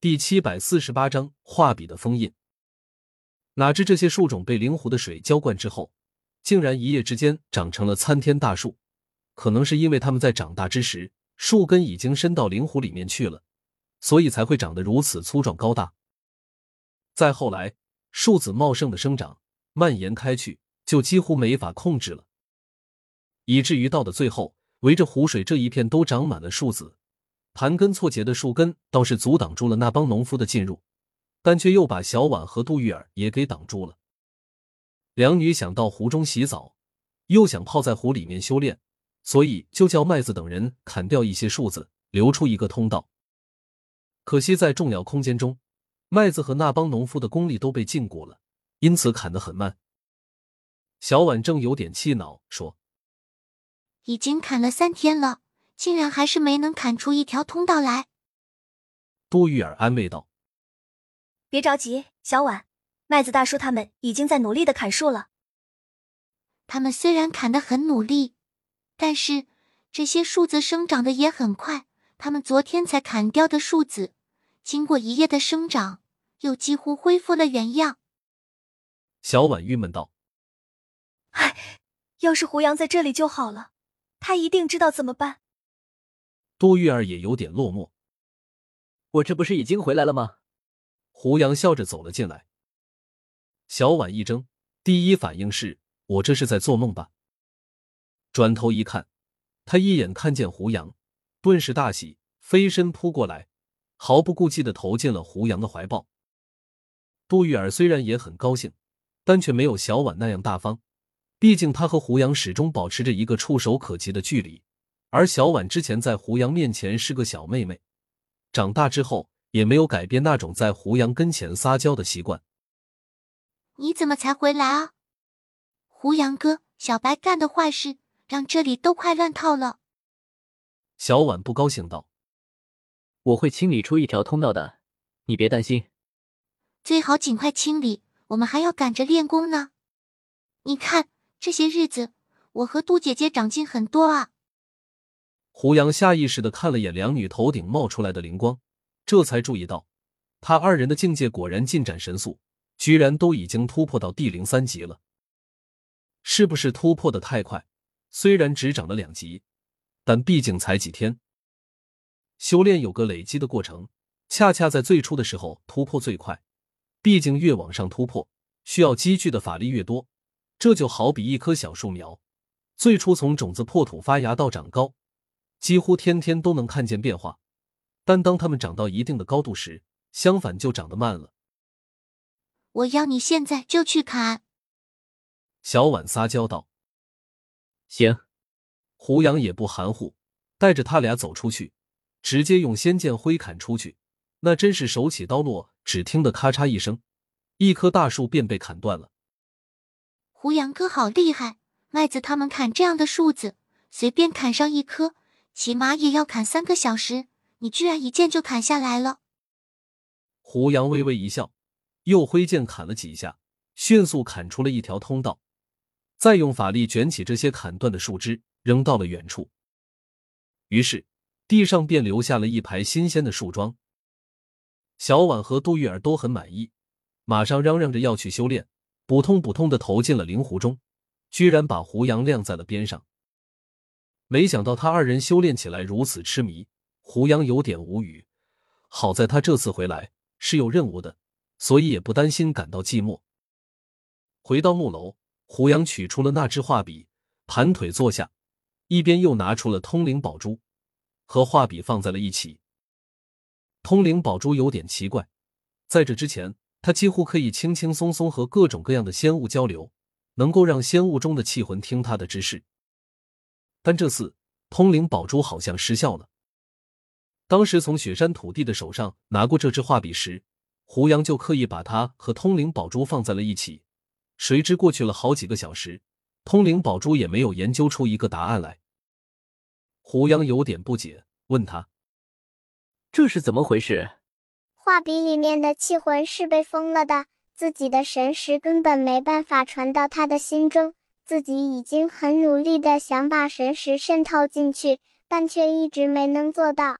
第七百四十八章画笔的封印。哪知这些树种被灵湖的水浇灌之后，竟然一夜之间长成了参天大树。可能是因为它们在长大之时，树根已经伸到灵湖里面去了，所以才会长得如此粗壮高大。再后来，树子茂盛的生长，蔓延开去，就几乎没法控制了，以至于到的最后，围着湖水这一片都长满了树子。盘根错节的树根倒是阻挡住了那帮农夫的进入，但却又把小婉和杜玉儿也给挡住了。两女想到湖中洗澡，又想泡在湖里面修炼，所以就叫麦子等人砍掉一些树子，留出一个通道。可惜在重要空间中，麦子和那帮农夫的功力都被禁锢了，因此砍得很慢。小婉正有点气恼，说：“已经砍了三天了。”竟然还是没能砍出一条通道来。杜玉儿安慰道：“别着急，小婉，麦子大叔他们已经在努力的砍树了。他们虽然砍得很努力，但是这些树子生长的也很快。他们昨天才砍掉的树子，经过一夜的生长，又几乎恢复了原样。”小婉郁闷道：“唉，要是胡杨在这里就好了，他一定知道怎么办。”杜玉儿也有点落寞。我这不是已经回来了吗？胡杨笑着走了进来。小婉一怔，第一反应是我这是在做梦吧？转头一看，他一眼看见胡杨，顿时大喜，飞身扑过来，毫不顾忌的投进了胡杨的怀抱。杜玉儿虽然也很高兴，但却没有小婉那样大方，毕竟她和胡杨始终保持着一个触手可及的距离。而小婉之前在胡杨面前是个小妹妹，长大之后也没有改变那种在胡杨跟前撒娇的习惯。你怎么才回来啊？胡杨哥，小白干的坏事让这里都快乱套了。小婉不高兴道：“我会清理出一条通道的，你别担心。最好尽快清理，我们还要赶着练功呢。你看这些日子，我和杜姐姐长进很多啊。”胡杨下意识的看了眼两女头顶冒出来的灵光，这才注意到，他二人的境界果然进展神速，居然都已经突破到地灵三级了。是不是突破的太快？虽然只长了两级，但毕竟才几天。修炼有个累积的过程，恰恰在最初的时候突破最快。毕竟越往上突破，需要积聚的法力越多。这就好比一棵小树苗，最初从种子破土发芽到长高。几乎天天都能看见变化，但当它们长到一定的高度时，相反就长得慢了。我要你现在就去砍。小婉撒娇道：“行。”胡杨也不含糊，带着他俩走出去，直接用仙剑挥砍出去。那真是手起刀落，只听得咔嚓一声，一棵大树便被砍断了。胡杨哥好厉害！麦子他们砍这样的树子，随便砍上一棵。起码也要砍三个小时，你居然一剑就砍下来了。胡杨微微一笑，又挥剑砍了几下，迅速砍出了一条通道，再用法力卷起这些砍断的树枝，扔到了远处。于是地上便留下了一排新鲜的树桩。小婉和杜玉儿都很满意，马上嚷嚷着要去修炼，扑通扑通的投进了灵湖中，居然把胡杨晾在了边上。没想到他二人修炼起来如此痴迷，胡杨有点无语。好在他这次回来是有任务的，所以也不担心感到寂寞。回到木楼，胡杨取出了那支画笔，盘腿坐下，一边又拿出了通灵宝珠，和画笔放在了一起。通灵宝珠有点奇怪，在这之前，他几乎可以轻轻松松和各种各样的仙物交流，能够让仙物中的气魂听他的指示。但这次通灵宝珠好像失效了。当时从雪山土地的手上拿过这支画笔时，胡杨就刻意把它和通灵宝珠放在了一起。谁知过去了好几个小时，通灵宝珠也没有研究出一个答案来。胡杨有点不解，问他：“这是怎么回事？”画笔里面的气魂是被封了的，自己的神识根本没办法传到他的心中。自己已经很努力的想把神识渗透进去，但却一直没能做到。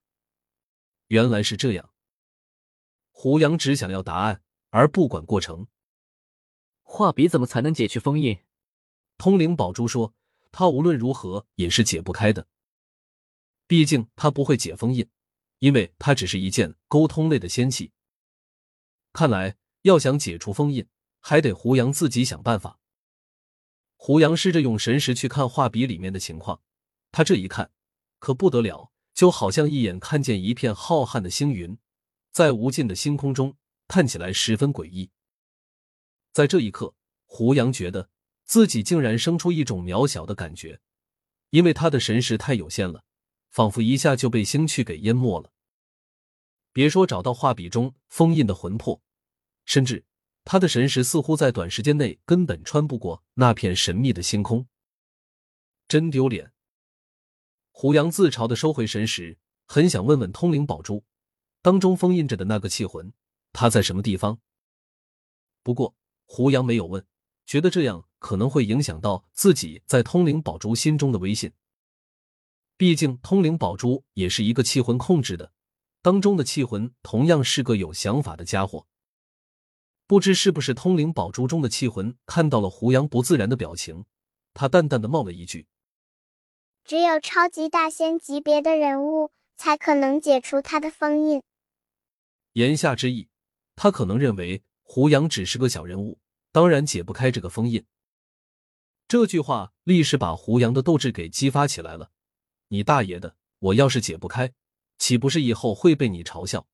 原来是这样。胡杨只想要答案，而不管过程。画笔怎么才能解去封印？通灵宝珠说：“他无论如何也是解不开的。毕竟他不会解封印，因为他只是一件沟通类的仙器。看来要想解除封印，还得胡杨自己想办法。”胡杨试着用神识去看画笔里面的情况，他这一看可不得了，就好像一眼看见一片浩瀚的星云，在无尽的星空中看起来十分诡异。在这一刻，胡杨觉得自己竟然生出一种渺小的感觉，因为他的神识太有限了，仿佛一下就被星趣给淹没了。别说找到画笔中封印的魂魄，甚至……他的神识似乎在短时间内根本穿不过那片神秘的星空，真丢脸！胡杨自嘲的收回神识，很想问问通灵宝珠当中封印着的那个气魂，它在什么地方？不过胡杨没有问，觉得这样可能会影响到自己在通灵宝珠心中的威信。毕竟通灵宝珠也是一个气魂控制的，当中的气魂同样是个有想法的家伙。不知是不是通灵宝珠中的气魂看到了胡杨不自然的表情，他淡淡的冒了一句：“只有超级大仙级别的人物才可能解除他的封印。”言下之意，他可能认为胡杨只是个小人物，当然解不开这个封印。这句话立时把胡杨的斗志给激发起来了。你大爷的！我要是解不开，岂不是以后会被你嘲笑？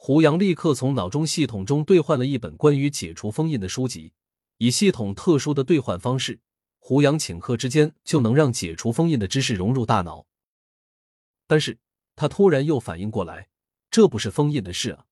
胡杨立刻从脑中系统中兑换了一本关于解除封印的书籍，以系统特殊的兑换方式，胡杨顷刻之间就能让解除封印的知识融入大脑。但是他突然又反应过来，这不是封印的事啊！